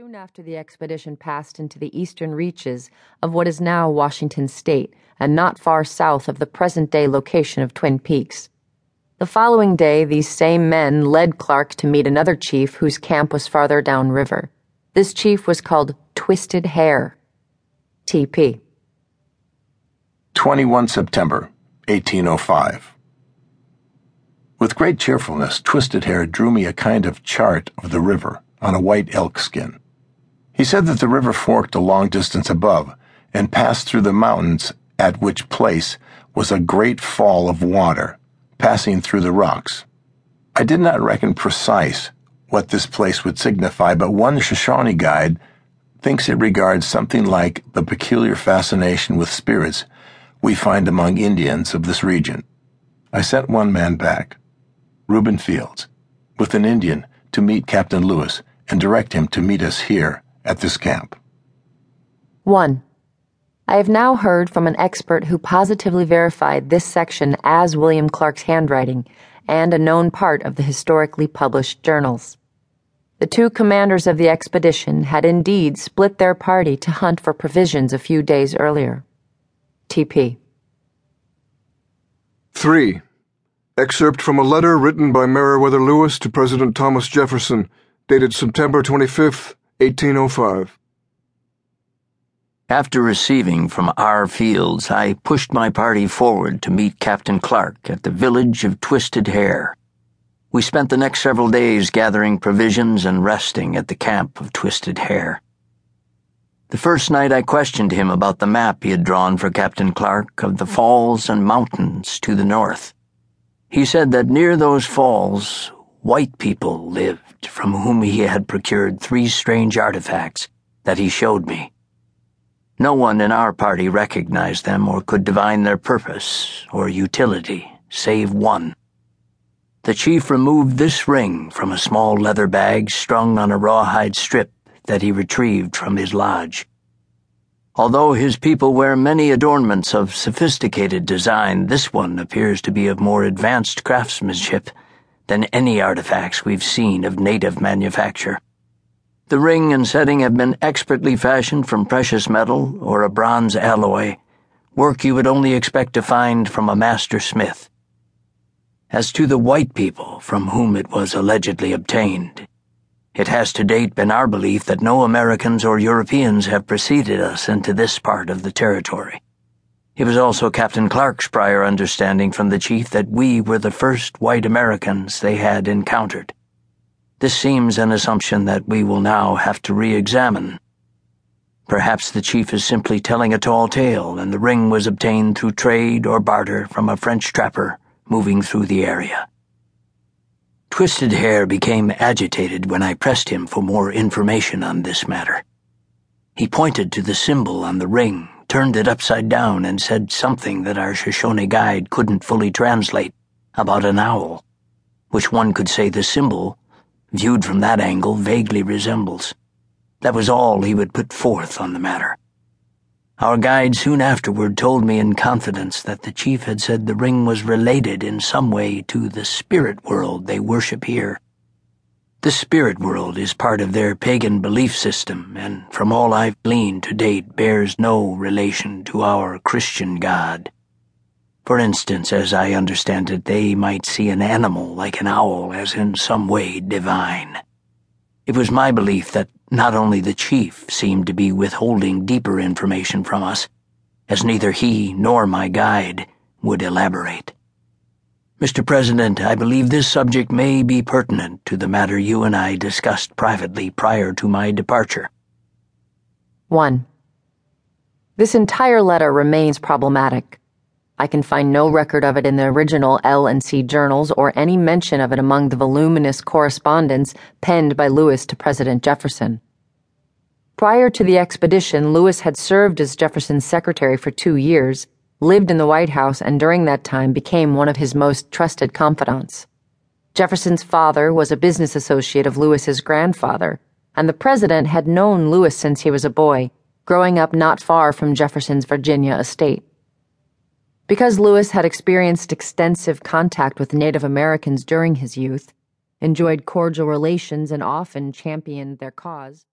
Soon after the expedition passed into the eastern reaches of what is now Washington State and not far south of the present day location of Twin Peaks. The following day, these same men led Clark to meet another chief whose camp was farther downriver. This chief was called Twisted Hair. TP. 21 September, 1805. With great cheerfulness, Twisted Hair drew me a kind of chart of the river on a white elk skin. He said that the river forked a long distance above and passed through the mountains, at which place was a great fall of water, passing through the rocks. I did not reckon precise what this place would signify, but one Shoshone guide thinks it regards something like the peculiar fascination with spirits we find among Indians of this region. I sent one man back, Reuben Fields, with an Indian to meet Captain Lewis and direct him to meet us here at this camp. 1. I have now heard from an expert who positively verified this section as William Clark's handwriting and a known part of the historically published journals. The two commanders of the expedition had indeed split their party to hunt for provisions a few days earlier. TP. 3. Excerpt from a letter written by Meriwether Lewis to President Thomas Jefferson, dated September 25, 1805. After receiving from R. Fields, I pushed my party forward to meet Captain Clark at the village of Twisted Hair. We spent the next several days gathering provisions and resting at the camp of Twisted Hair. The first night I questioned him about the map he had drawn for Captain Clark of the falls and mountains to the north. He said that near those falls, white people lived from whom he had procured three strange artifacts that he showed me. No one in our party recognized them or could divine their purpose or utility, save one. The chief removed this ring from a small leather bag strung on a rawhide strip that he retrieved from his lodge. Although his people wear many adornments of sophisticated design, this one appears to be of more advanced craftsmanship than any artifacts we've seen of native manufacture. The ring and setting have been expertly fashioned from precious metal or a bronze alloy, work you would only expect to find from a master smith. As to the white people from whom it was allegedly obtained, it has to date been our belief that no Americans or Europeans have preceded us into this part of the territory. It was also Captain Clark's prior understanding from the chief that we were the first white Americans they had encountered. This seems an assumption that we will now have to re examine. Perhaps the chief is simply telling a tall tale, and the ring was obtained through trade or barter from a French trapper moving through the area. Twisted Hair became agitated when I pressed him for more information on this matter. He pointed to the symbol on the ring turned it upside down and said something that our Shoshone guide couldn't fully translate about an owl, which one could say the symbol, viewed from that angle, vaguely resembles. That was all he would put forth on the matter. Our guide soon afterward told me in confidence that the chief had said the ring was related in some way to the spirit world they worship here the spirit world is part of their pagan belief system, and from all I've gleaned to date, bears no relation to our Christian God. For instance, as I understand it, they might see an animal like an owl as in some way divine. It was my belief that not only the chief seemed to be withholding deeper information from us, as neither he nor my guide would elaborate. Mr. President, I believe this subject may be pertinent to the matter you and I discussed privately prior to my departure. 1. This entire letter remains problematic. I can find no record of it in the original L and C journals or any mention of it among the voluminous correspondence penned by Lewis to President Jefferson. Prior to the expedition, Lewis had served as Jefferson's secretary for two years lived in the White House, and during that time became one of his most trusted confidants. Jefferson's father was a business associate of Lewis's grandfather, and the president had known Lewis since he was a boy, growing up not far from Jefferson's Virginia estate. Because Lewis had experienced extensive contact with Native Americans during his youth, enjoyed cordial relations, and often championed their cause,